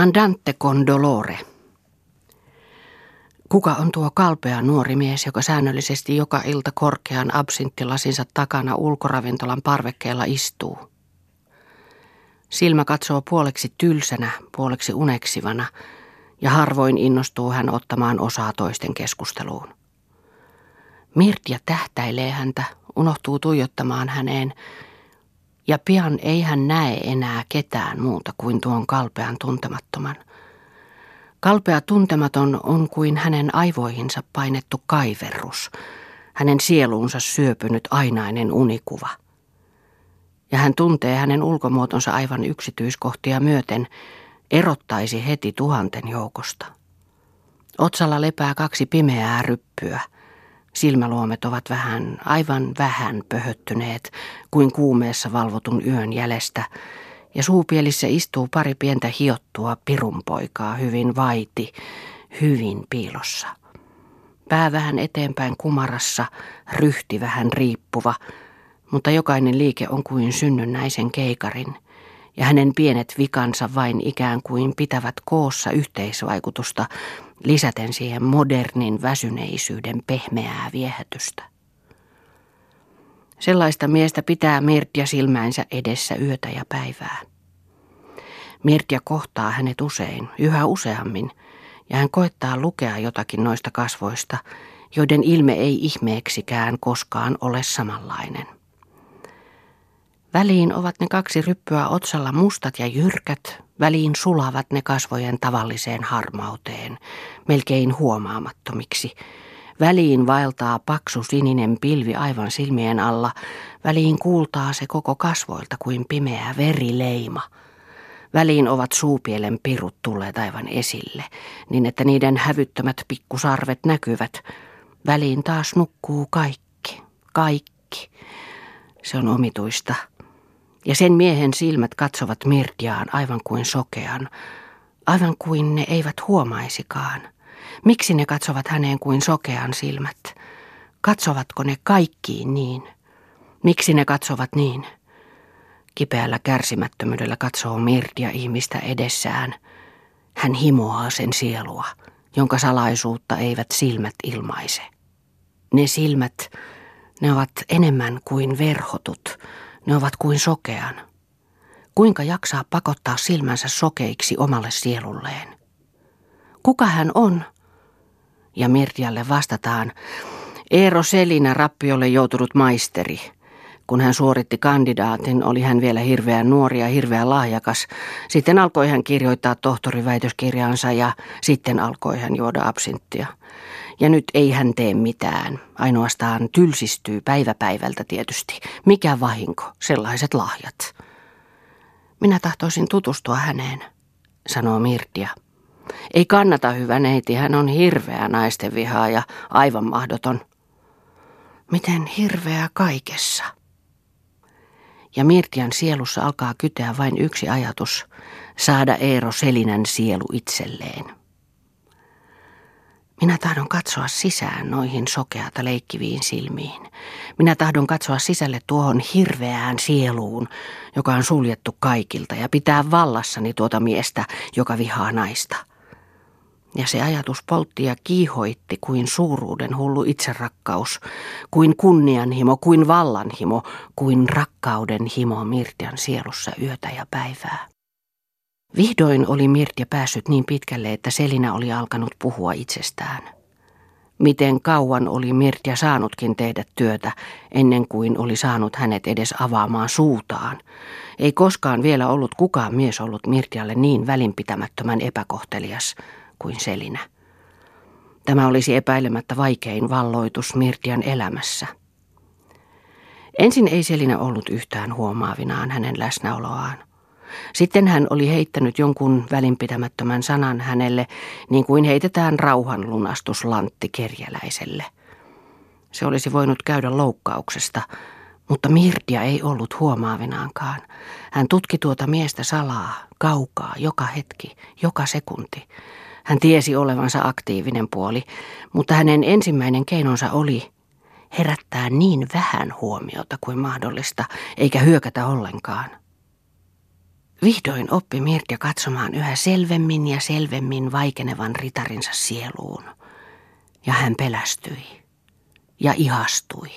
Andante con dolore. Kuka on tuo kalpea nuori mies, joka säännöllisesti joka ilta korkean absinttilasinsa takana ulkoravintolan parvekkeella istuu? Silmä katsoo puoleksi tylsänä, puoleksi uneksivana, ja harvoin innostuu hän ottamaan osaa toisten keskusteluun. Mirtia tähtäilee häntä, unohtuu tuijottamaan häneen, ja pian ei hän näe enää ketään muuta kuin tuon kalpean tuntemattoman. Kalpea tuntematon on kuin hänen aivoihinsa painettu kaiverrus, hänen sieluunsa syöpynyt ainainen unikuva. Ja hän tuntee hänen ulkomuotonsa aivan yksityiskohtia myöten, erottaisi heti tuhanten joukosta. Otsalla lepää kaksi pimeää ryppyä – Silmäluomet ovat vähän, aivan vähän pöhöttyneet kuin kuumeessa valvotun yön jäljestä, ja suupielissä istuu pari pientä hiottua pirunpoikaa hyvin vaiti, hyvin piilossa. Pää vähän eteenpäin kumarassa, ryhti vähän riippuva, mutta jokainen liike on kuin synnynnäisen keikarin, ja hänen pienet vikansa vain ikään kuin pitävät koossa yhteisvaikutusta, lisäten siihen modernin väsyneisyyden pehmeää viehätystä. Sellaista miestä pitää Mirtja silmäinsä edessä yötä ja päivää. Mirtja kohtaa hänet usein, yhä useammin, ja hän koettaa lukea jotakin noista kasvoista, joiden ilme ei ihmeeksikään koskaan ole samanlainen. Väliin ovat ne kaksi ryppyä otsalla mustat ja jyrkät, väliin sulavat ne kasvojen tavalliseen harmauteen, melkein huomaamattomiksi. Väliin vaeltaa paksu sininen pilvi aivan silmien alla, väliin kuultaa se koko kasvoilta kuin pimeä verileima. Väliin ovat suupielen pirut tulleet aivan esille, niin että niiden hävyttömät pikkusarvet näkyvät. Väliin taas nukkuu kaikki, kaikki. Se on omituista. Ja sen miehen silmät katsovat Mirtiaan aivan kuin sokean, aivan kuin ne eivät huomaisikaan. Miksi ne katsovat häneen kuin sokean silmät? Katsovatko ne kaikkiin niin? Miksi ne katsovat niin? Kipeällä kärsimättömyydellä katsoo Mirtia ihmistä edessään. Hän himoaa sen sielua, jonka salaisuutta eivät silmät ilmaise. Ne silmät, ne ovat enemmän kuin verhotut, ne ovat kuin sokean. Kuinka jaksaa pakottaa silmänsä sokeiksi omalle sielulleen? Kuka hän on? Ja Mirtialle vastataan, Eero Selinä rappiolle joutunut maisteri. Kun hän suoritti kandidaatin, oli hän vielä hirveän nuori ja hirveän lahjakas. Sitten alkoi hän kirjoittaa tohtoriväitöskirjansa ja sitten alkoi hän juoda absinttia. Ja nyt ei hän tee mitään, ainoastaan tylsistyy päiväpäivältä tietysti. Mikä vahinko, sellaiset lahjat. Minä tahtoisin tutustua häneen, sanoo Mirtia. Ei kannata, hyvä neiti, hän on hirveä naisten vihaa ja aivan mahdoton. Miten hirveä kaikessa? Ja Mirtian sielussa alkaa kyteä vain yksi ajatus, saada Eero Selinän sielu itselleen. Minä tahdon katsoa sisään noihin sokeata leikkiviin silmiin. Minä tahdon katsoa sisälle tuohon hirveään sieluun, joka on suljettu kaikilta, ja pitää vallassani tuota miestä, joka vihaa naista. Ja se ajatus poltti ja kiihoitti kuin suuruuden hullu itserakkaus, kuin kunnianhimo, kuin vallanhimo, kuin rakkauden himo Mirtian sielussa yötä ja päivää. Vihdoin oli Mirtja päässyt niin pitkälle, että Selina oli alkanut puhua itsestään. Miten kauan oli Mirtja saanutkin tehdä työtä ennen kuin oli saanut hänet edes avaamaan suutaan. Ei koskaan vielä ollut kukaan mies ollut Mirtjalle niin välinpitämättömän epäkohtelias kuin Selina. Tämä olisi epäilemättä vaikein valloitus Mirtian elämässä. Ensin ei Selina ollut yhtään huomaavinaan hänen läsnäoloaan. Sitten hän oli heittänyt jonkun välinpitämättömän sanan hänelle, niin kuin heitetään rauhanlunastuslantti kerjäläiselle. Se olisi voinut käydä loukkauksesta, mutta Mirtia ei ollut huomaavinaankaan. Hän tutki tuota miestä salaa, kaukaa, joka hetki, joka sekunti. Hän tiesi olevansa aktiivinen puoli, mutta hänen ensimmäinen keinonsa oli herättää niin vähän huomiota kuin mahdollista, eikä hyökätä ollenkaan. Vihdoin oppi Mirtja katsomaan yhä selvemmin ja selvemmin vaikenevan ritarinsa sieluun. Ja hän pelästyi ja ihastui.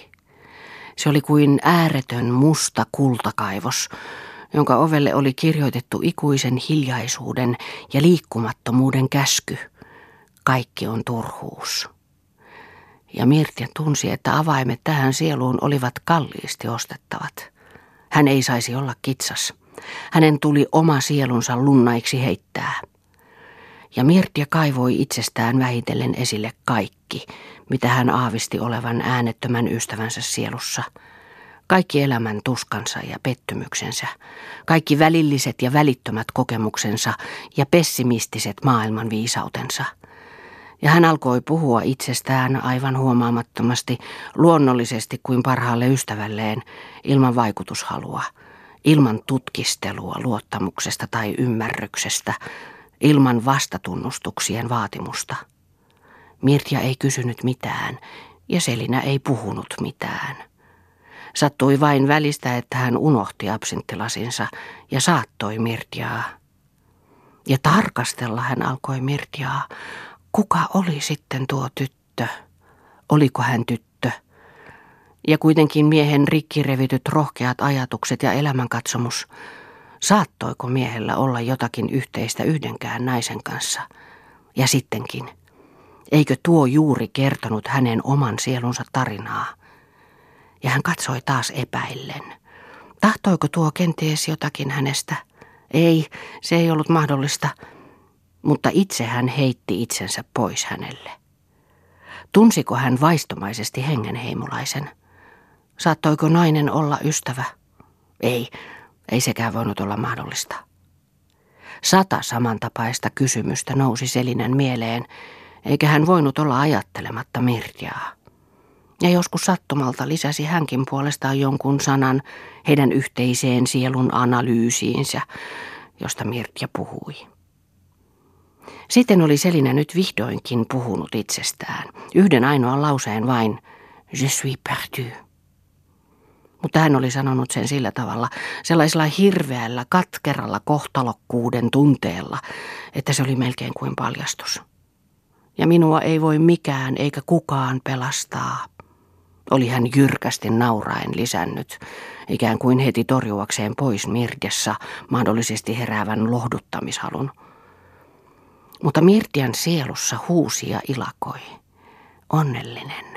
Se oli kuin ääretön musta kultakaivos, jonka ovelle oli kirjoitettu ikuisen hiljaisuuden ja liikkumattomuuden käsky. Kaikki on turhuus. Ja Mirtja tunsi, että avaimet tähän sieluun olivat kalliisti ostettavat. Hän ei saisi olla kitsas. Hänen tuli oma sielunsa lunnaiksi heittää. Ja Mirtja kaivoi itsestään vähitellen esille kaikki, mitä hän aavisti olevan äänettömän ystävänsä sielussa. Kaikki elämän tuskansa ja pettymyksensä, kaikki välilliset ja välittömät kokemuksensa ja pessimistiset maailman viisautensa – ja hän alkoi puhua itsestään aivan huomaamattomasti, luonnollisesti kuin parhaalle ystävälleen, ilman vaikutushalua, ilman tutkistelua luottamuksesta tai ymmärryksestä, ilman vastatunnustuksien vaatimusta. Mirtja ei kysynyt mitään ja Selinä ei puhunut mitään. Sattui vain välistä, että hän unohti absinttilasinsa ja saattoi Mirtjaa. Ja tarkastella hän alkoi Mirtjaa, Kuka oli sitten tuo tyttö? Oliko hän tyttö? Ja kuitenkin miehen rikkirevityt rohkeat ajatukset ja elämänkatsomus. Saattoiko miehellä olla jotakin yhteistä yhdenkään naisen kanssa? Ja sittenkin, eikö tuo juuri kertonut hänen oman sielunsa tarinaa? Ja hän katsoi taas epäillen. Tahtoiko tuo kenties jotakin hänestä? Ei, se ei ollut mahdollista mutta itse hän heitti itsensä pois hänelle. Tunsiko hän vaistomaisesti hengenheimolaisen? Saattoiko nainen olla ystävä? Ei, ei sekään voinut olla mahdollista. Sata samantapaista kysymystä nousi Selinän mieleen, eikä hän voinut olla ajattelematta Mirjaa. Ja joskus sattumalta lisäsi hänkin puolestaan jonkun sanan heidän yhteiseen sielun analyysiinsä, josta Mirja puhui. Sitten oli Selina nyt vihdoinkin puhunut itsestään. Yhden ainoan lauseen vain, je suis perdu. Mutta hän oli sanonut sen sillä tavalla, sellaisella hirveällä, katkeralla kohtalokkuuden tunteella, että se oli melkein kuin paljastus. Ja minua ei voi mikään eikä kukaan pelastaa. Oli hän jyrkästi nauraen lisännyt, ikään kuin heti torjuakseen pois Mirdessä mahdollisesti heräävän lohduttamishalun. Mutta Mirtian sielussa huusi ja ilakoi. Onnellinen,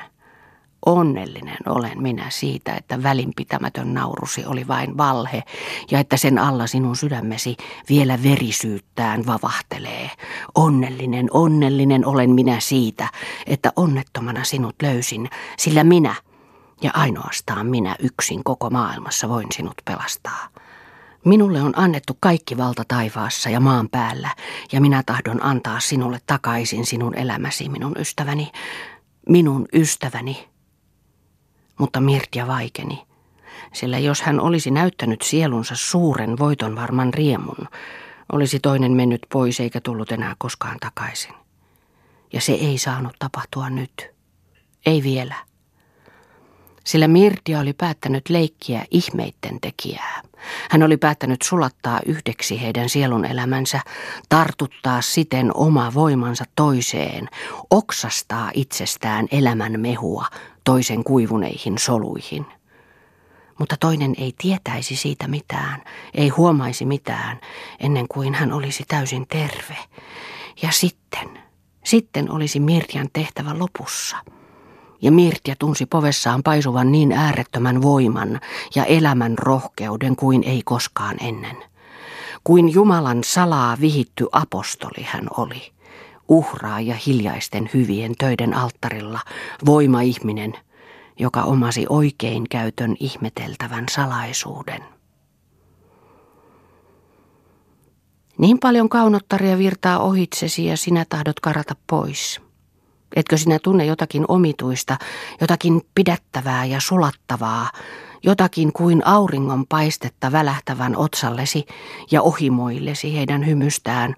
onnellinen olen minä siitä, että välinpitämätön naurusi oli vain valhe ja että sen alla sinun sydämesi vielä verisyyttään vavahtelee. Onnellinen, onnellinen olen minä siitä, että onnettomana sinut löysin, sillä minä ja ainoastaan minä yksin koko maailmassa voin sinut pelastaa. Minulle on annettu kaikki valta taivaassa ja maan päällä, ja minä tahdon antaa sinulle takaisin sinun elämäsi, minun ystäväni, minun ystäväni. Mutta Mirtia vaikeni, sillä jos hän olisi näyttänyt sielunsa suuren voiton varman riemun, olisi toinen mennyt pois eikä tullut enää koskaan takaisin. Ja se ei saanut tapahtua nyt. Ei vielä sillä Mirtia oli päättänyt leikkiä ihmeitten tekijää. Hän oli päättänyt sulattaa yhdeksi heidän sielun elämänsä, tartuttaa siten oma voimansa toiseen, oksastaa itsestään elämän mehua toisen kuivuneihin soluihin. Mutta toinen ei tietäisi siitä mitään, ei huomaisi mitään, ennen kuin hän olisi täysin terve. Ja sitten, sitten olisi Mirtian tehtävä lopussa – ja Mirtja tunsi povessaan paisuvan niin äärettömän voiman ja elämän rohkeuden kuin ei koskaan ennen. Kuin Jumalan salaa vihitty apostoli hän oli. Uhraa ja hiljaisten hyvien töiden alttarilla, voima-ihminen, joka omasi oikein käytön ihmeteltävän salaisuuden. Niin paljon kaunottaria virtaa ohitsesi ja sinä tahdot karata pois – Etkö sinä tunne jotakin omituista, jotakin pidättävää ja sulattavaa, jotakin kuin auringon paistetta välähtävän otsallesi ja ohimoillesi heidän hymystään,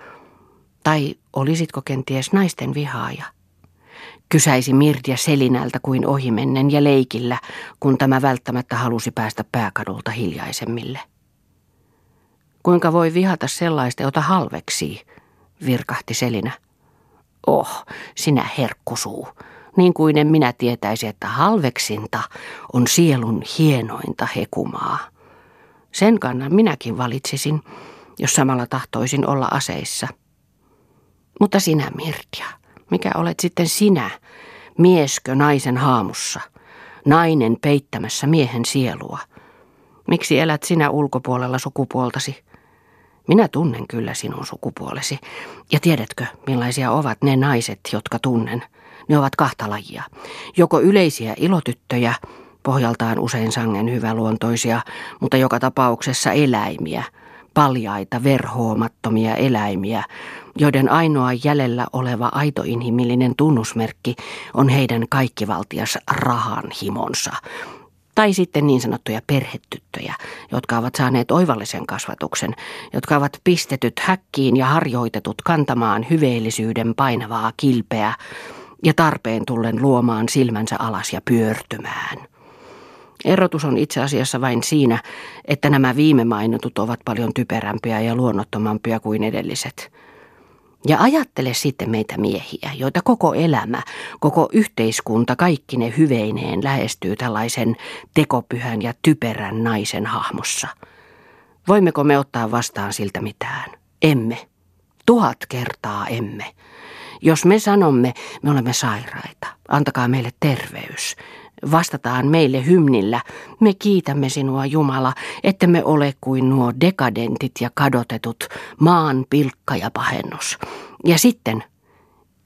tai olisitko kenties naisten vihaaja? Kysäisi Mirtia Selinältä kuin ohimennen ja leikillä, kun tämä välttämättä halusi päästä pääkadulta hiljaisemmille. Kuinka voi vihata sellaista, jota halveksii, virkahti Selinä. Oh, sinä herkkusuu. Niin kuin en minä tietäisi, että halveksinta on sielun hienointa hekumaa. Sen kannan minäkin valitsisin, jos samalla tahtoisin olla aseissa. Mutta sinä, Mirtia, mikä olet sitten sinä, mieskö naisen haamussa, nainen peittämässä miehen sielua? Miksi elät sinä ulkopuolella sukupuoltasi? Minä tunnen kyllä sinun sukupuolesi. Ja tiedätkö, millaisia ovat ne naiset, jotka tunnen? Ne ovat kahta lajia. Joko yleisiä ilotyttöjä, pohjaltaan usein sangen hyväluontoisia, mutta joka tapauksessa eläimiä, paljaita, verhoomattomia eläimiä, joiden ainoa jäljellä oleva aito inhimillinen tunnusmerkki on heidän kaikkivaltias rahan himonsa, tai sitten niin sanottuja perhetyttöjä, jotka ovat saaneet oivallisen kasvatuksen, jotka ovat pistetyt häkkiin ja harjoitetut kantamaan hyveellisyyden painavaa kilpeä ja tarpeen tullen luomaan silmänsä alas ja pyörtymään. Erotus on itse asiassa vain siinä, että nämä viime mainitut ovat paljon typerämpiä ja luonnottomampia kuin edelliset – ja ajattele sitten meitä miehiä, joita koko elämä, koko yhteiskunta, kaikki ne hyveineen lähestyy tällaisen tekopyhän ja typerän naisen hahmossa. Voimmeko me ottaa vastaan siltä mitään? Emme. Tuhat kertaa emme. Jos me sanomme, me olemme sairaita, antakaa meille terveys, Vastataan meille hymnillä, me kiitämme sinua Jumala, että me ole kuin nuo dekadentit ja kadotetut, maan pilkka ja pahennus. Ja sitten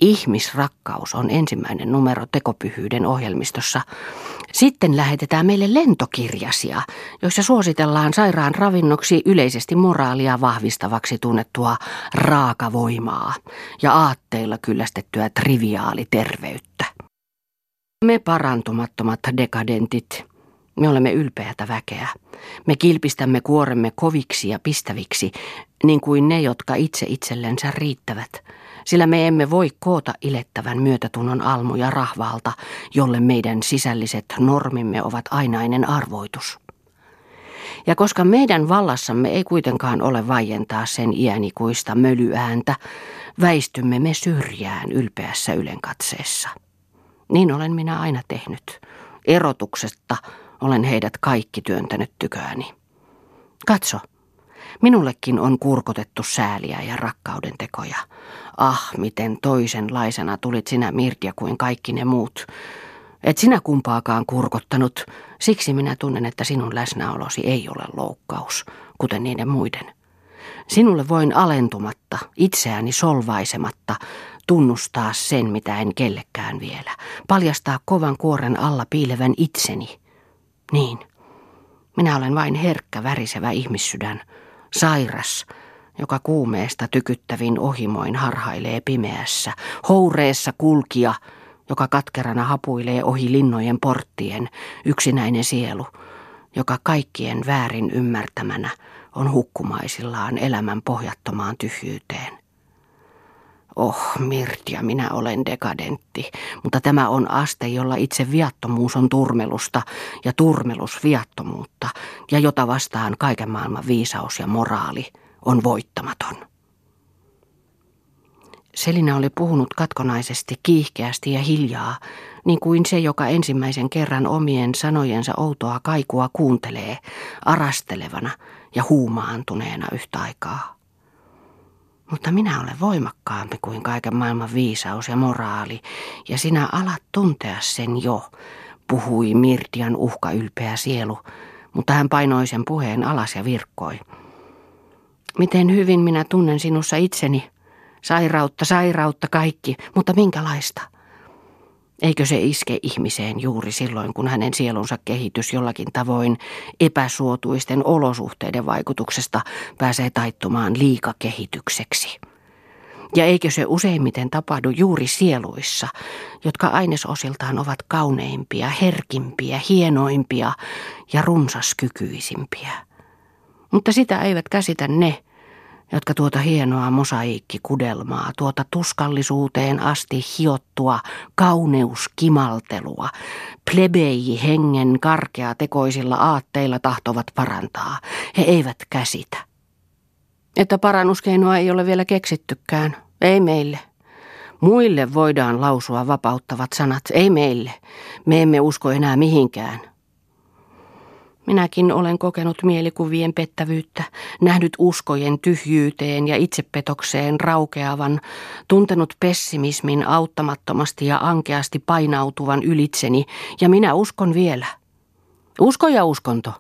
ihmisrakkaus on ensimmäinen numero tekopyhyyden ohjelmistossa. Sitten lähetetään meille lentokirjasia, joissa suositellaan sairaan ravinnoksi yleisesti moraalia vahvistavaksi tunnettua raakavoimaa ja aatteilla kyllästettyä triviaaliterveyttä. Me parantumattomat dekadentit, me olemme ylpeätä väkeä. Me kilpistämme kuoremme koviksi ja pistäviksi, niin kuin ne, jotka itse itsellensä riittävät, sillä me emme voi koota ilettävän myötätunnon almuja rahvaalta, jolle meidän sisälliset normimme ovat ainainen arvoitus. Ja koska meidän vallassamme ei kuitenkaan ole vaientaa sen iänikuista mölyääntä, väistymme me syrjään ylpeässä ylenkatseessa. Niin olen minä aina tehnyt. Erotuksesta olen heidät kaikki työntänyt tyköäni. Katso, minullekin on kurkotettu sääliä ja rakkauden tekoja. Ah, miten toisenlaisena tulit sinä Mirtia kuin kaikki ne muut. Et sinä kumpaakaan kurkottanut, siksi minä tunnen, että sinun läsnäolosi ei ole loukkaus, kuten niiden muiden. Sinulle voin alentumatta, itseäni solvaisematta, tunnustaa sen, mitä en kellekään vielä. Paljastaa kovan kuoren alla piilevän itseni. Niin, minä olen vain herkkä, värisevä ihmissydän, sairas, joka kuumeesta tykyttävin ohimoin harhailee pimeässä, houreessa kulkija, joka katkerana hapuilee ohi linnojen porttien, yksinäinen sielu, joka kaikkien väärin ymmärtämänä on hukkumaisillaan elämän pohjattomaan tyhjyyteen. Oh, Mirtia, minä olen dekadentti, mutta tämä on aste, jolla itse viattomuus on turmelusta ja turmelus viattomuutta, ja jota vastaan kaiken maailman viisaus ja moraali on voittamaton. Selina oli puhunut katkonaisesti, kiihkeästi ja hiljaa, niin kuin se, joka ensimmäisen kerran omien sanojensa outoa kaikua kuuntelee, arastelevana ja huumaantuneena yhtä aikaa. Mutta minä olen voimakkaampi kuin kaiken maailman viisaus ja moraali, ja sinä alat tuntea sen jo, puhui Mirtian uhka ylpeä sielu, mutta hän painoi sen puheen alas ja virkkoi. Miten hyvin minä tunnen sinussa itseni. Sairautta, sairautta kaikki, mutta minkälaista? Eikö se iske ihmiseen juuri silloin, kun hänen sielunsa kehitys jollakin tavoin epäsuotuisten olosuhteiden vaikutuksesta pääsee taittumaan liikakehitykseksi? Ja eikö se useimmiten tapahdu juuri sieluissa, jotka ainesosiltaan ovat kauneimpia, herkimpiä, hienoimpia ja runsaskykyisimpiä? Mutta sitä eivät käsitä ne, jotka tuota hienoa mosaiikkikudelmaa, tuota tuskallisuuteen asti hiottua kauneuskimaltelua, plebeiji hengen karkea tekoisilla aatteilla tahtovat parantaa. He eivät käsitä. Että parannuskeinoa ei ole vielä keksittykään. Ei meille. Muille voidaan lausua vapauttavat sanat, ei meille. Me emme usko enää mihinkään. Minäkin olen kokenut mielikuvien pettävyyttä, nähnyt uskojen tyhjyyteen ja itsepetokseen raukeavan, tuntenut pessimismin auttamattomasti ja ankeasti painautuvan ylitseni, ja minä uskon vielä. Usko ja uskonto,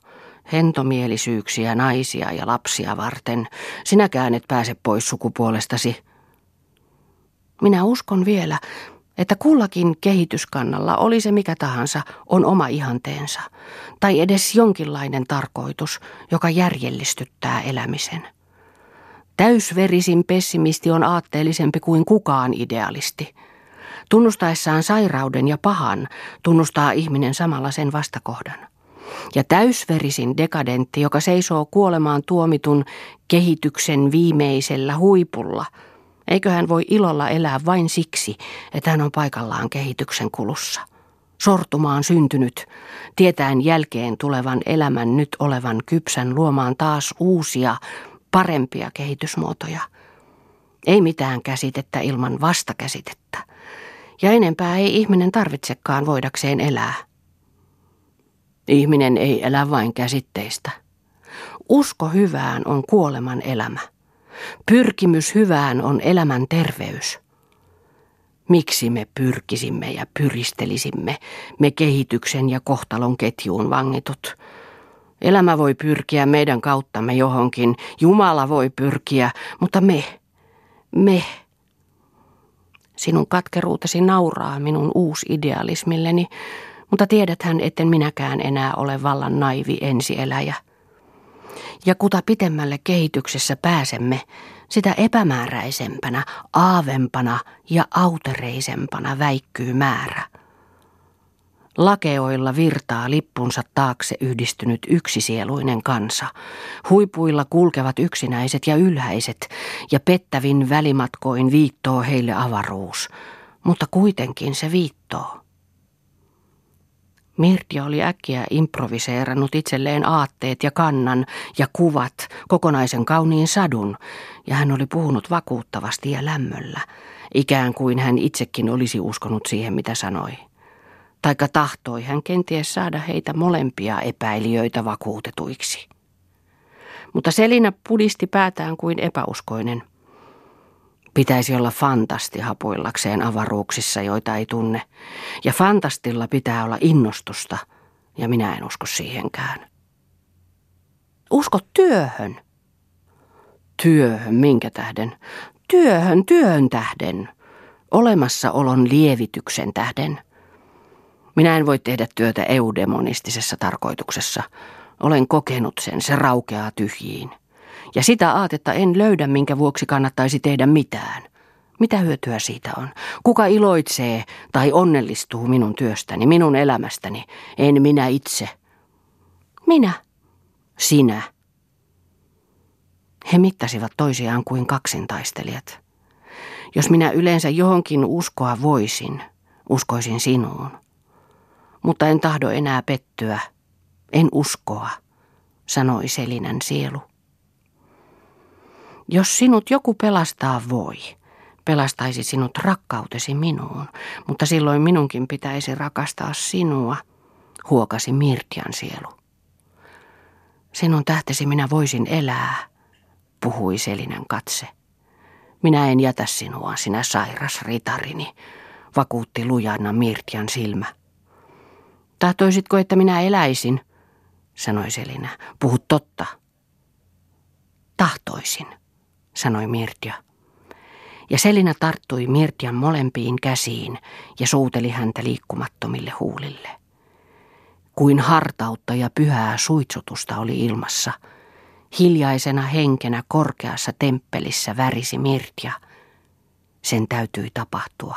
hentomielisyyksiä naisia ja lapsia varten, sinäkään et pääse pois sukupuolestasi. Minä uskon vielä, että kullakin kehityskannalla, oli se mikä tahansa, on oma ihanteensa, tai edes jonkinlainen tarkoitus, joka järjellistyttää elämisen. Täysverisin pessimisti on aatteellisempi kuin kukaan idealisti. Tunnustaessaan sairauden ja pahan, tunnustaa ihminen samalla sen vastakohdan. Ja täysverisin dekadentti, joka seisoo kuolemaan tuomitun kehityksen viimeisellä huipulla – Eikö hän voi ilolla elää vain siksi, että hän on paikallaan kehityksen kulussa? Sortumaan syntynyt, tietäen jälkeen tulevan elämän nyt olevan kypsän luomaan taas uusia, parempia kehitysmuotoja. Ei mitään käsitettä ilman vastakäsitettä. Ja enempää ei ihminen tarvitsekaan voidakseen elää. Ihminen ei elä vain käsitteistä. Usko hyvään on kuoleman elämä. Pyrkimys hyvään on elämän terveys. Miksi me pyrkisimme ja pyristelisimme, me kehityksen ja kohtalon ketjuun vangitut? Elämä voi pyrkiä meidän kauttamme johonkin, Jumala voi pyrkiä, mutta me, me. Sinun katkeruutesi nauraa minun uusidealismilleni, mutta tiedäthän, etten minäkään enää ole vallan naivi ensieläjä. Ja kuta pitemmälle kehityksessä pääsemme, sitä epämääräisempänä, aavempana ja autereisempana väikkyy määrä. Lakeoilla virtaa lippunsa taakse yhdistynyt yksisieluinen kansa. Huipuilla kulkevat yksinäiset ja ylhäiset, ja pettävin välimatkoin viittoo heille avaruus. Mutta kuitenkin se viittoo. Mirtia oli äkkiä improviseerannut itselleen aatteet ja kannan ja kuvat, kokonaisen kauniin sadun, ja hän oli puhunut vakuuttavasti ja lämmöllä, ikään kuin hän itsekin olisi uskonut siihen, mitä sanoi. Taikka tahtoi hän kenties saada heitä molempia epäilijöitä vakuutetuiksi. Mutta Selina pudisti päätään kuin epäuskoinen – Pitäisi olla fantasti hapuillakseen avaruuksissa, joita ei tunne. Ja fantastilla pitää olla innostusta, ja minä en usko siihenkään. Usko työhön. Työhön, minkä tähden? Työhön, työn tähden. Olemassaolon lievityksen tähden. Minä en voi tehdä työtä eudemonistisessa tarkoituksessa. Olen kokenut sen, se raukeaa tyhjiin. Ja sitä aatetta en löydä, minkä vuoksi kannattaisi tehdä mitään. Mitä hyötyä siitä on? Kuka iloitsee tai onnellistuu minun työstäni, minun elämästäni? En minä itse. Minä. Sinä. He mittasivat toisiaan kuin kaksintaistelijat. Jos minä yleensä johonkin uskoa voisin, uskoisin sinuun. Mutta en tahdo enää pettyä. En uskoa, sanoi Selinän sielu. Jos sinut joku pelastaa voi, pelastaisi sinut rakkautesi minuun, mutta silloin minunkin pitäisi rakastaa sinua, huokasi Mirtian sielu. Sinun tähtesi minä voisin elää, puhui Selinen katse. Minä en jätä sinua, sinä sairas ritarini, vakuutti lujana Mirtian silmä. Tahtoisitko, että minä eläisin, sanoi Selinä. Puhut totta. Tahtoisin sanoi Mirtia. Ja Selina tarttui Mirtian molempiin käsiin ja suuteli häntä liikkumattomille huulille. Kuin hartautta ja pyhää suitsutusta oli ilmassa. Hiljaisena henkenä korkeassa temppelissä värisi Mirtia. Sen täytyi tapahtua.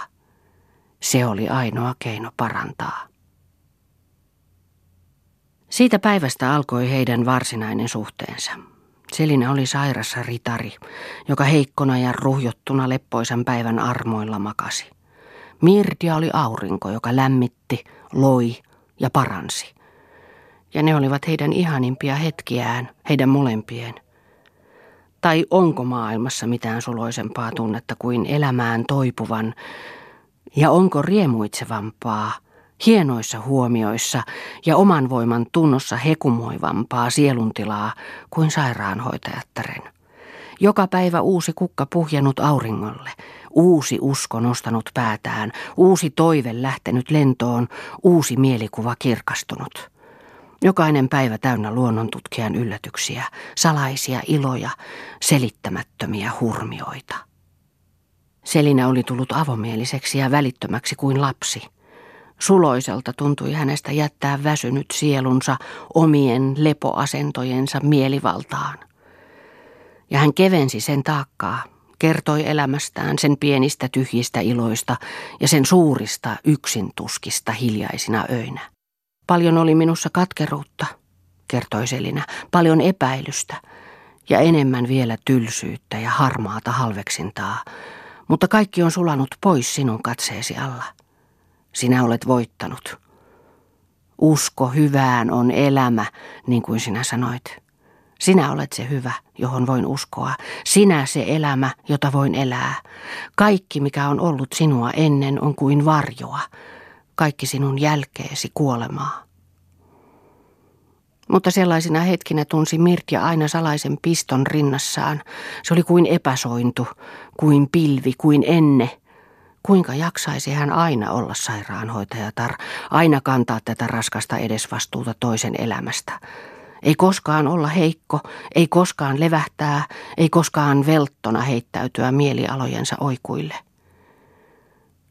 Se oli ainoa keino parantaa. Siitä päivästä alkoi heidän varsinainen suhteensa. Selina oli sairas ritari, joka heikkona ja ruhjottuna leppoisan päivän armoilla makasi. Mirtia oli aurinko, joka lämmitti, loi ja paransi. Ja ne olivat heidän ihanimpia hetkiään, heidän molempien. Tai onko maailmassa mitään suloisempaa tunnetta kuin elämään toipuvan, ja onko riemuitsevampaa, hienoissa huomioissa ja oman voiman tunnossa hekumoivampaa sieluntilaa kuin sairaanhoitajattaren? Joka päivä uusi kukka puhjennut auringolle, uusi usko nostanut päätään, uusi toive lähtenyt lentoon, uusi mielikuva kirkastunut. Jokainen päivä täynnä luonnontutkijan yllätyksiä, salaisia iloja, selittämättömiä hurmioita. Selinä oli tullut avomieliseksi ja välittömäksi kuin lapsi. Suloiselta tuntui hänestä jättää väsynyt sielunsa omien lepoasentojensa mielivaltaan. Ja hän kevensi sen taakkaa, kertoi elämästään sen pienistä tyhjistä iloista ja sen suurista yksintuskista hiljaisina öinä. Paljon oli minussa katkeruutta, kertoi Selinä, paljon epäilystä ja enemmän vielä tylsyyttä ja harmaata halveksintaa, mutta kaikki on sulanut pois sinun katseesi alla. Sinä olet voittanut. Usko hyvään on elämä, niin kuin sinä sanoit. Sinä olet se hyvä, johon voin uskoa. Sinä se elämä, jota voin elää. Kaikki, mikä on ollut sinua ennen, on kuin varjoa. Kaikki sinun jälkeesi kuolemaa. Mutta sellaisina hetkinä tunsi Mirtja aina salaisen piston rinnassaan. Se oli kuin epäsointu, kuin pilvi, kuin enne. Kuinka jaksaisi hän aina olla sairaanhoitajatar, aina kantaa tätä raskasta edesvastuuta toisen elämästä. Ei koskaan olla heikko, ei koskaan levähtää, ei koskaan velttona heittäytyä mielialojensa oikuille.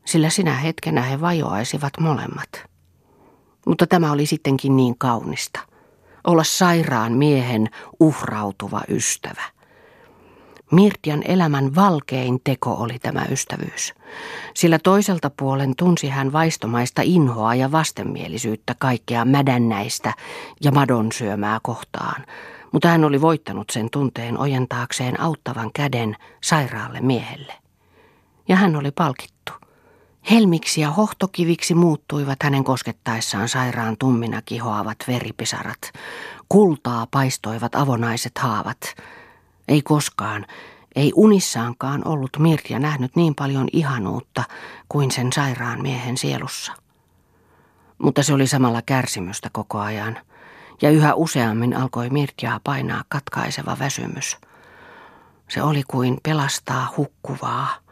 Sillä sinä hetkenä he vajoaisivat molemmat. Mutta tämä oli sittenkin niin kaunista – olla sairaan miehen uhrautuva ystävä. Mirtian elämän valkein teko oli tämä ystävyys, sillä toiselta puolen tunsi hän vaistomaista inhoa ja vastenmielisyyttä kaikkea mädännäistä ja madon syömää kohtaan, mutta hän oli voittanut sen tunteen ojentaakseen auttavan käden sairaalle miehelle. Ja hän oli palkittu. Helmiksi ja hohtokiviksi muuttuivat hänen koskettaessaan sairaan tummina kihoavat veripisarat. Kultaa paistoivat avonaiset haavat. Ei koskaan, ei unissaankaan ollut Mirja nähnyt niin paljon ihanuutta kuin sen sairaan miehen sielussa. Mutta se oli samalla kärsimystä koko ajan, ja yhä useammin alkoi Mirjaa painaa katkaiseva väsymys. Se oli kuin pelastaa hukkuvaa –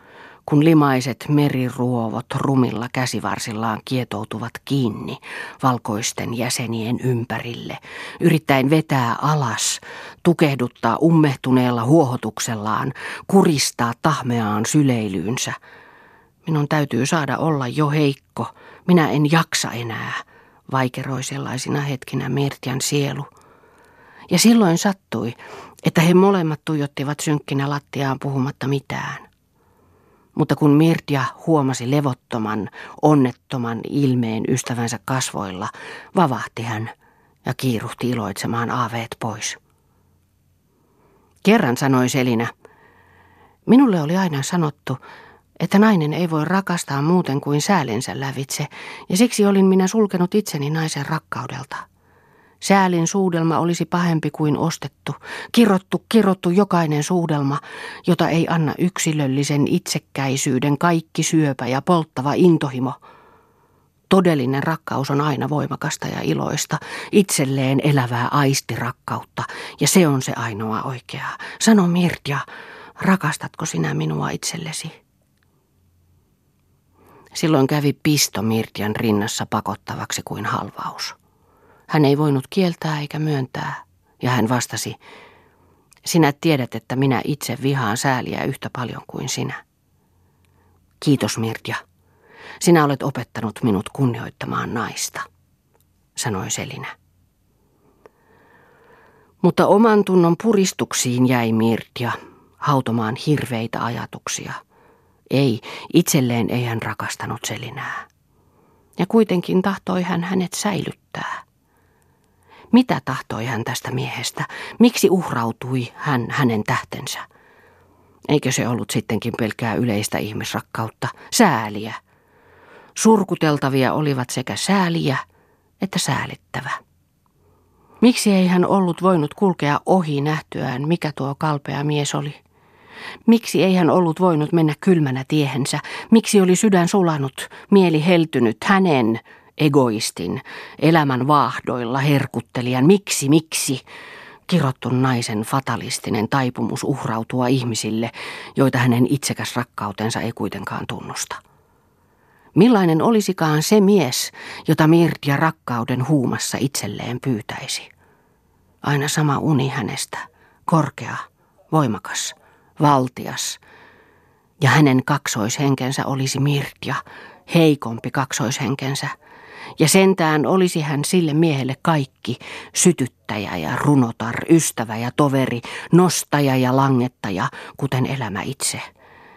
kun limaiset meriruovot rumilla käsivarsillaan kietoutuvat kiinni valkoisten jäsenien ympärille, yrittäen vetää alas, tukehduttaa ummehtuneella huohotuksellaan, kuristaa tahmeaan syleilyynsä. Minun täytyy saada olla jo heikko, minä en jaksa enää, vaikeroi sellaisina hetkinä Mirtian sielu. Ja silloin sattui, että he molemmat tuijottivat synkkinä lattiaan puhumatta mitään. Mutta kun Mirtia huomasi levottoman, onnettoman ilmeen ystävänsä kasvoilla, vavahti hän ja kiiruhti iloitsemaan aaveet pois. Kerran sanoi Selinä, minulle oli aina sanottu, että nainen ei voi rakastaa muuten kuin säälensä lävitse, ja siksi olin minä sulkenut itseni naisen rakkaudelta. Säälin suudelma olisi pahempi kuin ostettu, kirottu, kirottu jokainen suudelma, jota ei anna yksilöllisen itsekkäisyyden kaikki syöpä ja polttava intohimo. Todellinen rakkaus on aina voimakasta ja iloista, itselleen elävää aistirakkautta, ja se on se ainoa oikeaa. Sano Mirtja, rakastatko sinä minua itsellesi? Silloin kävi pisto Mirtian rinnassa pakottavaksi kuin halvaus. Hän ei voinut kieltää eikä myöntää, ja hän vastasi, sinä tiedät, että minä itse vihaan sääliä yhtä paljon kuin sinä. Kiitos Mirja. Sinä olet opettanut minut kunnioittamaan naista, sanoi Selinä. Mutta oman tunnon puristuksiin jäi Mirja hautomaan hirveitä ajatuksia. Ei, itselleen ei hän rakastanut Selinää. Ja kuitenkin tahtoi hän hänet säilyttää. Mitä tahtoi hän tästä miehestä? Miksi uhrautui hän hänen tähtensä? Eikö se ollut sittenkin pelkää yleistä ihmisrakkautta, sääliä? Surkuteltavia olivat sekä sääliä että säälittävä. Miksi ei hän ollut voinut kulkea ohi nähtyään, mikä tuo kalpea mies oli? Miksi ei hän ollut voinut mennä kylmänä tiehensä? Miksi oli sydän sulanut, mieli heltynyt hänen, egoistin, elämän vaahdoilla herkuttelijan? Miksi, miksi? Kirottu naisen fatalistinen taipumus uhrautua ihmisille, joita hänen itsekäs rakkautensa ei kuitenkaan tunnusta. Millainen olisikaan se mies, jota Mirtia rakkauden huumassa itselleen pyytäisi? Aina sama uni hänestä, korkea, voimakas, valtias. Ja hänen kaksoishenkensä olisi Mirtia, heikompi kaksoishenkensä. Ja sentään olisi hän sille miehelle kaikki, sytyttäjä ja runotar, ystävä ja toveri, nostaja ja langettaja, kuten elämä itse –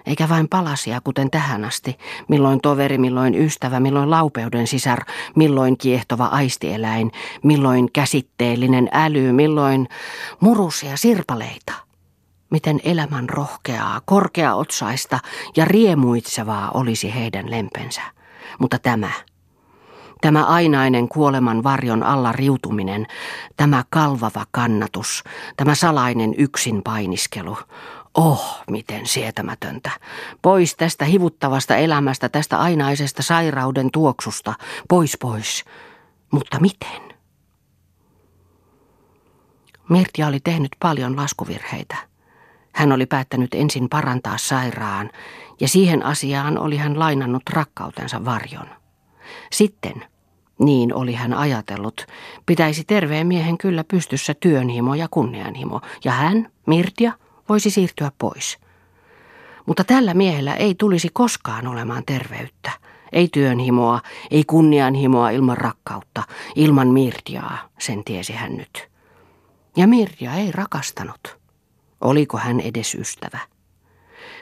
eikä vain palasia, kuten tähän asti, milloin toveri, milloin ystävä, milloin laupeuden sisar, milloin kiehtova aistieläin, milloin käsitteellinen äly, milloin murusia sirpaleita. Miten elämän rohkeaa, korkeaotsaista ja riemuitsevaa olisi heidän lempensä. Mutta tämä, Tämä ainainen kuoleman varjon alla riutuminen, tämä kalvava kannatus, tämä salainen yksin painiskelu, Oh, miten sietämätöntä. Pois tästä hivuttavasta elämästä, tästä ainaisesta sairauden tuoksusta. Pois, pois. Mutta miten? Mirtia oli tehnyt paljon laskuvirheitä. Hän oli päättänyt ensin parantaa sairaan, ja siihen asiaan oli hän lainannut rakkautensa varjon. Sitten, niin oli hän ajatellut, pitäisi terveen miehen kyllä pystyssä työnhimo ja kunnianhimo, ja hän, Mirtia, voisi siirtyä pois. Mutta tällä miehellä ei tulisi koskaan olemaan terveyttä. Ei työnhimoa, ei kunnianhimoa ilman rakkautta, ilman Mirtiaa, sen tiesi hän nyt. Ja Mirtia ei rakastanut. Oliko hän edes ystävä?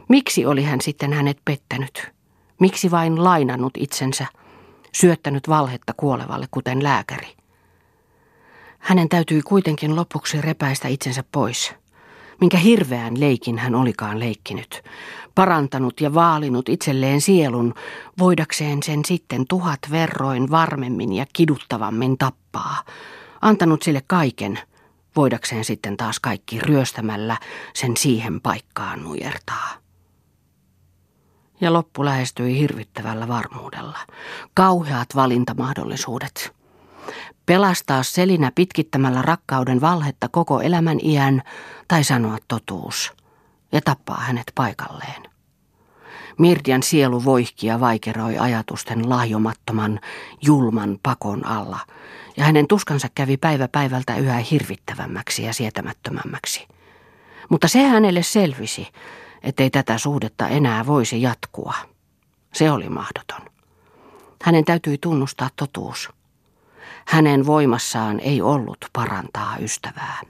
Miksi oli hän sitten hänet pettänyt? Miksi vain lainannut itsensä, syöttänyt valhetta kuolevalle kuten lääkäri? Hänen täytyi kuitenkin lopuksi repäistä itsensä pois – minkä hirveän leikin hän olikaan leikkinyt, parantanut ja vaalinut itselleen sielun, voidakseen sen sitten tuhat verroin varmemmin ja kiduttavammin tappaa, antanut sille kaiken, voidakseen sitten taas kaikki ryöstämällä sen siihen paikkaan nujertaa. Ja loppu lähestyi hirvittävällä varmuudella. Kauheat valintamahdollisuudet. Pelastaa Selinä pitkittämällä rakkauden valhetta koko elämän iän tai sanoa totuus ja tappaa hänet paikalleen. Mirdian sielu voihki ja vaikeroi ajatusten lahjomattoman, julman pakon alla, ja hänen tuskansa kävi päivä päivältä yhä hirvittävämmäksi ja sietämättömämmäksi. Mutta se hänelle selvisi, ettei tätä suhdetta enää voisi jatkua. Se oli mahdoton. Hänen täytyi tunnustaa totuus. Hänen voimassaan ei ollut parantaa ystävää.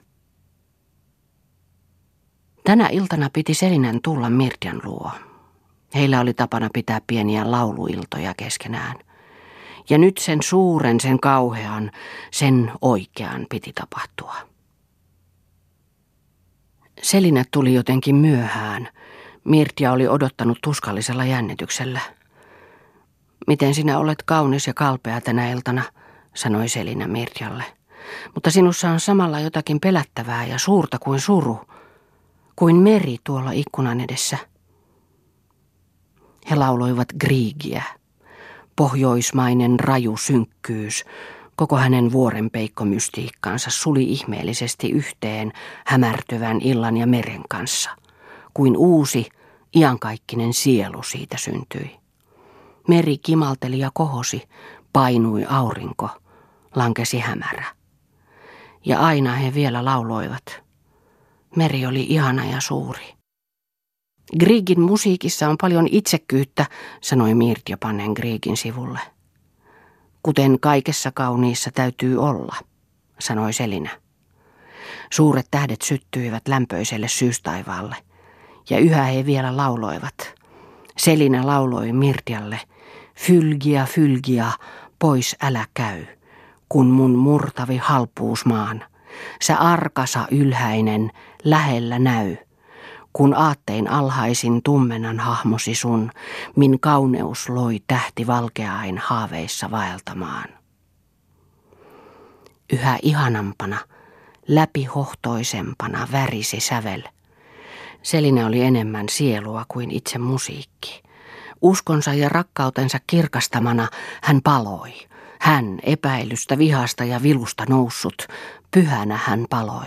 Tänä iltana piti Selinän tulla Mirtian luo. Heillä oli tapana pitää pieniä lauluiltoja keskenään. Ja nyt sen suuren, sen kauhean, sen oikean piti tapahtua. Selinä tuli jotenkin myöhään. Mirtia oli odottanut tuskallisella jännityksellä. Miten sinä olet kaunis ja kalpea tänä iltana, sanoi Selinä Mirtialle. Mutta sinussa on samalla jotakin pelättävää ja suurta kuin suru – kuin meri tuolla ikkunan edessä. He lauloivat Griegiä. Pohjoismainen raju synkkyys, koko hänen vuorenpeikkomystiikkaansa suli ihmeellisesti yhteen hämärtyvän illan ja meren kanssa, kuin uusi, iankaikkinen sielu siitä syntyi. Meri kimalteli ja kohosi, painui aurinko, lankesi hämärä. Ja aina he vielä lauloivat – Meri oli ihana ja suuri. Griegin musiikissa on paljon itsekyyttä, sanoi Mirtja pannen Griegin sivulle. Kuten kaikessa kauniissa täytyy olla, sanoi Selinä. Suuret tähdet syttyivät lämpöiselle syystaivaalle, ja yhä he vielä lauloivat. Selinä lauloi Mirtialle, fylgia, fylgia, pois älä käy, kun mun murtavi halpuus maan – Sä arkasa ylhäinen, lähellä näy, kun aattein alhaisin tummenan hahmosi sun, min kauneus loi tähti valkeain haaveissa vaeltamaan. Yhä ihanampana, läpihohtoisempana värisi sävel. Seline oli enemmän sielua kuin itse musiikki. Uskonsa ja rakkautensa kirkastamana hän paloi. Hän epäilystä, vihasta ja vilusta noussut, pyhänä hän paloi.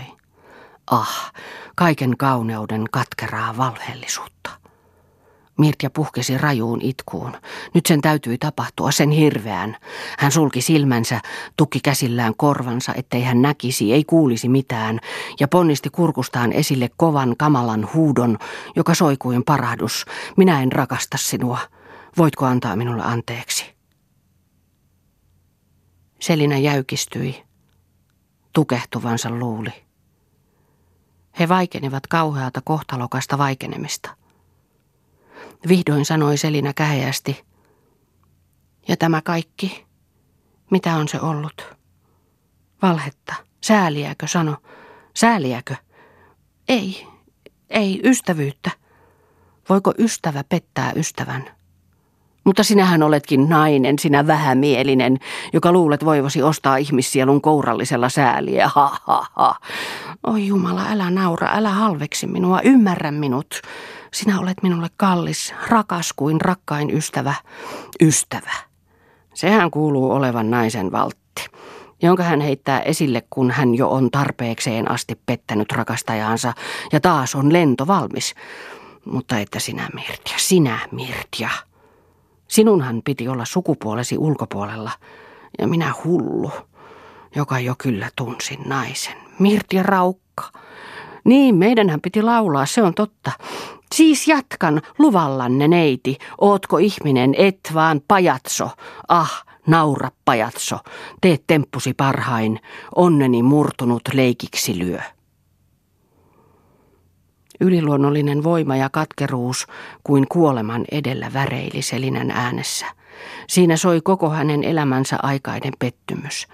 Ah, kaiken kauneuden katkeraa valheellisuutta. Mirtja puhkesi rajuun itkuun. Nyt sen täytyi tapahtua, sen hirveän. Hän sulki silmänsä, tukki käsillään korvansa, ettei hän näkisi, ei kuulisi mitään, ja ponnisti kurkustaan esille kovan kamalan huudon, joka soi kuin parahdus. Minä en rakasta sinua. Voitko antaa minulle anteeksi? Selinä jäykistyi. Tukehtuvansa luuli. He vaikenivat kauheata kohtalokasta vaikenemista. Vihdoin sanoi Selinä käheästi. Ja tämä kaikki, mitä on se ollut? Valhetta, sääliäkö sano, sääliäkö? Ei, ei ystävyyttä. Voiko ystävä pettää ystävän? Mutta sinähän oletkin nainen, sinä vähämielinen, joka luulet voivasi ostaa ihmissielun kourallisella sääliä. Ha, ha, ha. Oi Jumala, älä naura, älä halveksi minua, ymmärrä minut. Sinä olet minulle kallis, rakas kuin rakkain ystävä. Ystävä. Sehän kuuluu olevan naisen valtti, jonka hän heittää esille, kun hän jo on tarpeekseen asti pettänyt rakastajaansa ja taas on lento valmis. Mutta että sinä Mirtja, sinä Mirtja. Sinunhan piti olla sukupuolesi ulkopuolella, ja minä hullu, joka jo kyllä tunsin naisen. Mirtja Raukka. Niin, meidänhän piti laulaa, se on totta. Siis jatkan luvallanne, neiti. Ootko ihminen, et vaan pajatso. Ah, naura pajatso. Teet temppusi parhain. Onneni murtunut leikiksi lyö. Yliluonnollinen voima ja katkeruus kuin kuoleman edellä väreili Selinän äänessä. Siinä soi koko hänen elämänsä aikainen pettymys.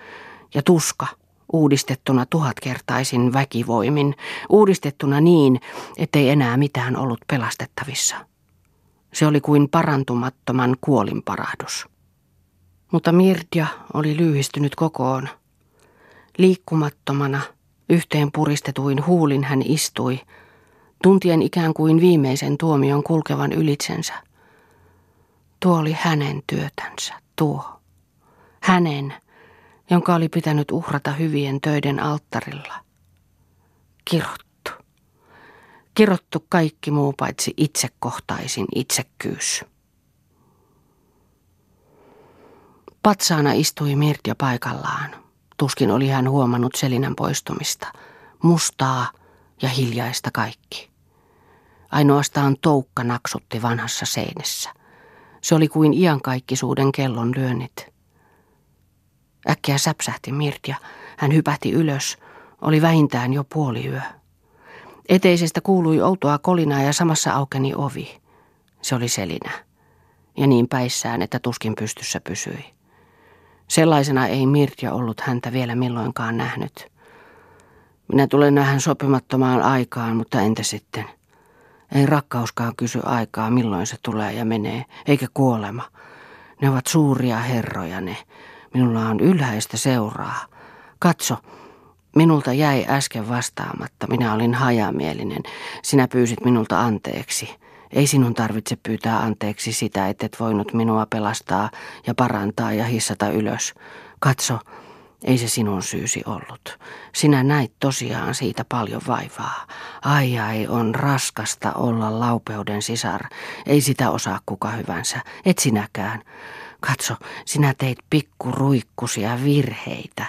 Ja tuska, uudistettuna tuhatkertaisin väkivoimin, uudistettuna niin, ettei enää mitään ollut pelastettavissa. Se oli kuin parantumattoman kuolinparahdus. Mutta Mirtja oli lyhistynyt kokoon. Liikkumattomana, yhteen puristetuin huulin hän istui – tuntien ikään kuin viimeisen tuomion kulkevan ylitsensä. Tuo oli hänen työtänsä, tuo. Hänen, jonka oli pitänyt uhrata hyvien töiden alttarilla. Kirottu. Kirottu kaikki muu paitsi itsekohtaisin itsekkyys. Patsaana istui Mirtja paikallaan. Tuskin oli hän huomannut Selinän poistumista. Mustaa ja hiljaista kaikki. Ainoastaan toukka naksutti vanhassa seinässä. Se oli kuin iankaikkisuuden kellon lyönnit. Äkkiä säpsähti Mirtja. Hän hypähti ylös. Oli vähintään jo puoli yö. Eteisestä kuului outoa kolinaa ja samassa aukeni ovi. Se oli selinä. Ja niin päissään, että tuskin pystyssä pysyi. Sellaisena ei Mirtja ollut häntä vielä milloinkaan nähnyt. Minä tulen nähän sopimattomaan aikaan, mutta entä sitten – ei rakkauskaan kysy aikaa, milloin se tulee ja menee, eikä kuolema. Ne ovat suuria herroja ne. Minulla on ylhäistä seuraa. Katso, minulta jäi äsken vastaamatta. Minä olin hajamielinen. Sinä pyysit minulta anteeksi. Ei sinun tarvitse pyytää anteeksi sitä, että et voinut minua pelastaa ja parantaa ja hissata ylös. Katso, ei se sinun syysi ollut. Sinä näit tosiaan siitä paljon vaivaa. Ai ai, on raskasta olla laupeuden sisar. Ei sitä osaa kuka hyvänsä. Et sinäkään. Katso, sinä teit pikkuruikkusia virheitä.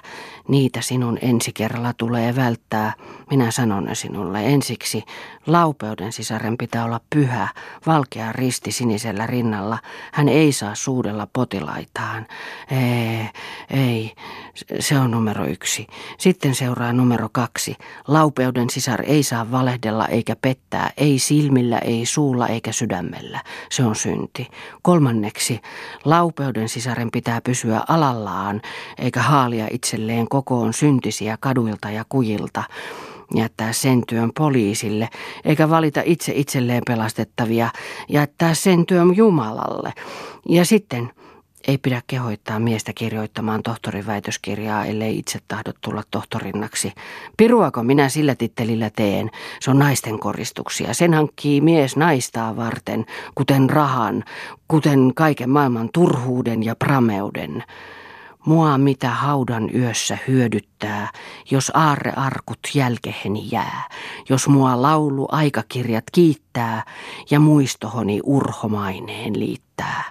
Niitä sinun ensi kerralla tulee välttää. Minä sanon ne sinulle ensiksi. Laupeuden sisaren pitää olla pyhä, valkea risti sinisellä rinnalla. Hän ei saa suudella potilaitaan. Ei, ei, se on numero yksi. Sitten seuraa numero kaksi. Laupeuden sisar ei saa valehdella eikä pettää, ei silmillä, ei suulla eikä sydämellä. Se on synti. Kolmanneksi, laupeuden sisaren pitää pysyä alallaan eikä haalia itselleen kokoon syntisiä kaduilta ja kujilta jättää sen työn poliisille, eikä valita itse itselleen pelastettavia, jättää sen työn Jumalalle. Ja sitten Ei pidä kehoittaa miestä kirjoittamaan tohtorin väitöskirjaa, ellei itse tahdot tulla tohtorinnaksi. Piruako minä sillä tittelillä teen? Se on naisten koristuksia. Sen hankkii mies naistaa varten, kuten rahan, kuten kaiken maailman turhuuden ja prameuden. Mua mitä haudan yössä hyödyttää, jos aarrearkut jälkeheni jää, jos mua laulu aikakirjat kiittää ja muistohoni urhomaineen liittää.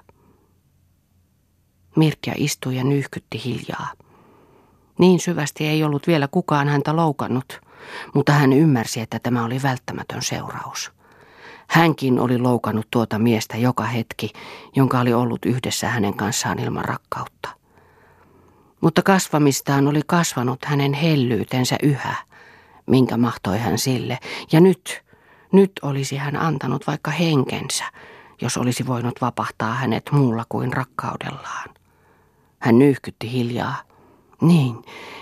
Mirkja istui ja nyyhkytti hiljaa. Niin syvästi ei ollut vielä kukaan häntä loukannut, mutta hän ymmärsi, että tämä oli välttämätön seuraus. Hänkin oli loukannut tuota miestä joka hetki, jonka oli ollut yhdessä hänen kanssaan ilman rakkautta. Mutta kasvamistaan oli kasvanut hänen hellyytensä yhä, minkä mahtoi hän sille. Ja nyt, nyt olisi hän antanut vaikka henkensä, jos olisi voinut vapahtaa hänet muulla kuin rakkaudellaan. Hän nyyhkytti hiljaa. Niin,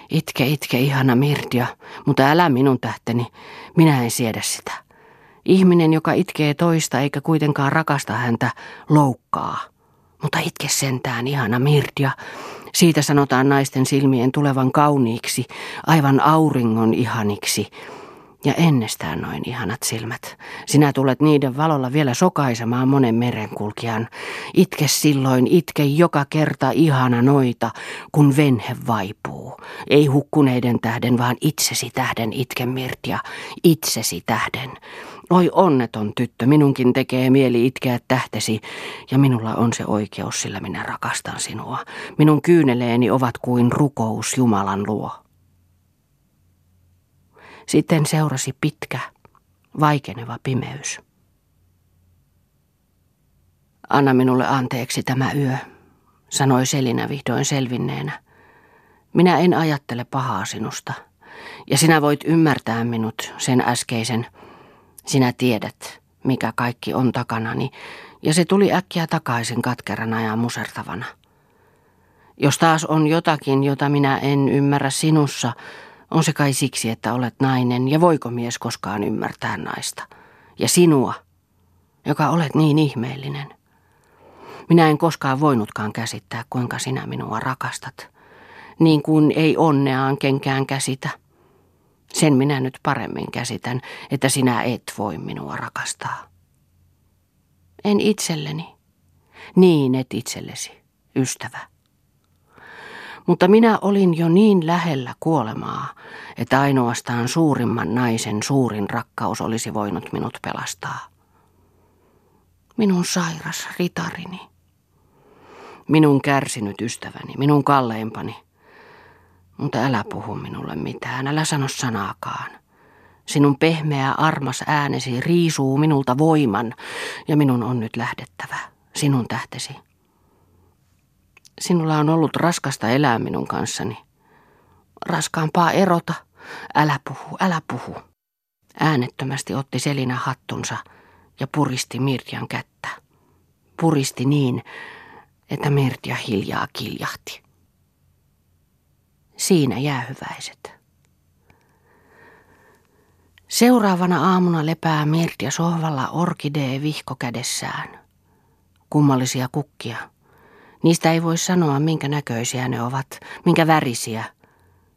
itke, itke, ihana Mirtia, mutta älä minun tähteni, minä en siedä sitä. Ihminen, joka itkee toista eikä kuitenkaan rakasta häntä, loukkaa. Mutta itke sentään, ihana Mirtia. Siitä sanotaan naisten silmien tulevan kauniiksi, aivan auringon ihaniksi. Ja ennestään noin ihanat silmät. Sinä tulet niiden valolla vielä sokaisemaan monen merenkulkijan. Itke silloin, itke joka kerta ihana noita, kun venhe vaipuu. Ei hukkuneiden tähden, vaan itsesi tähden itke Mirtia, itsesi tähden. Oi onneton tyttö, minunkin tekee mieli itkeä tähtesi, ja minulla on se oikeus, sillä minä rakastan sinua. Minun kyyneleeni ovat kuin rukous Jumalan luo. Sitten seurasi pitkä, vaikeneva pimeys. Anna minulle anteeksi tämä yö, sanoi Selina vihdoin selvinneenä. Minä en ajattele pahaa sinusta, ja sinä voit ymmärtää minut sen äskeisen. Sinä tiedät, mikä kaikki on takanani, ja se tuli äkkiä takaisin katkerana ja musertavana. Jos taas on jotakin, jota minä en ymmärrä sinussa, on se kai siksi, että olet nainen, ja voiko mies koskaan ymmärtää naista? Ja sinua, joka olet niin ihmeellinen. Minä en koskaan voinutkaan käsittää, kuinka sinä minua rakastat, niin kuin ei onneaan kenkään käsitä. Sen minä nyt paremmin käsitän, että sinä et voi minua rakastaa. En itselleni. Niin et itsellesi, ystävä. Mutta minä olin jo niin lähellä kuolemaa, että ainoastaan suurimman naisen suurin rakkaus olisi voinut minut pelastaa. Minun sairas ritarini. Minun kärsinyt ystäväni, minun kalleimpani. Mutta älä puhu minulle mitään, älä sano sanaakaan. Sinun pehmeä armas äänesi riisuu minulta voiman ja minun on nyt lähdettävä, sinun tähtesi. Sinulla on ollut raskasta elää minun kanssani. Raskaampaa erota. Älä puhu, älä puhu. Äänettömästi otti Selina hattunsa ja puristi Mirtian kättä. Puristi niin, että Mirtia hiljaa kiljahti. Siinä jäähyväiset. Seuraavana aamuna lepää Mirtia sohvalla orkidee vihko kädessään. Kummallisia kukkia – Niistä ei voi sanoa, minkä näköisiä ne ovat, minkä värisiä.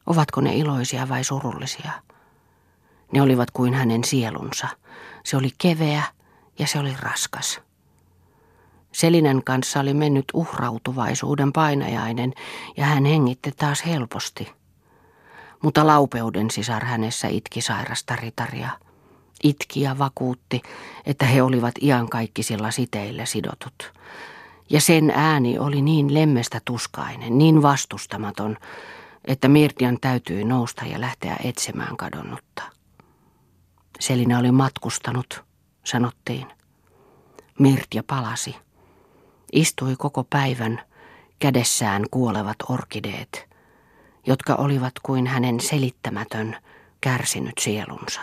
Ovatko ne iloisia vai surullisia? Ne olivat kuin hänen sielunsa. Se oli keveä ja se oli raskas. Selinen kanssa oli mennyt uhrautuvaisuuden painajainen ja hän hengitti taas helposti. Mutta laupeuden sisar hänessä itki sairasta ritaria. Itki ja vakuutti, että he olivat iankaikkisilla siteillä sidotut. Ja sen ääni oli niin lemmestä tuskainen, niin vastustamaton, että Mirtian täytyi nousta ja lähteä etsimään kadonnutta. Selina oli matkustanut, sanottiin. Mirtia palasi. Istui koko päivän kädessään kuolevat orkideet, jotka olivat kuin hänen selittämätön, kärsinyt sielunsa.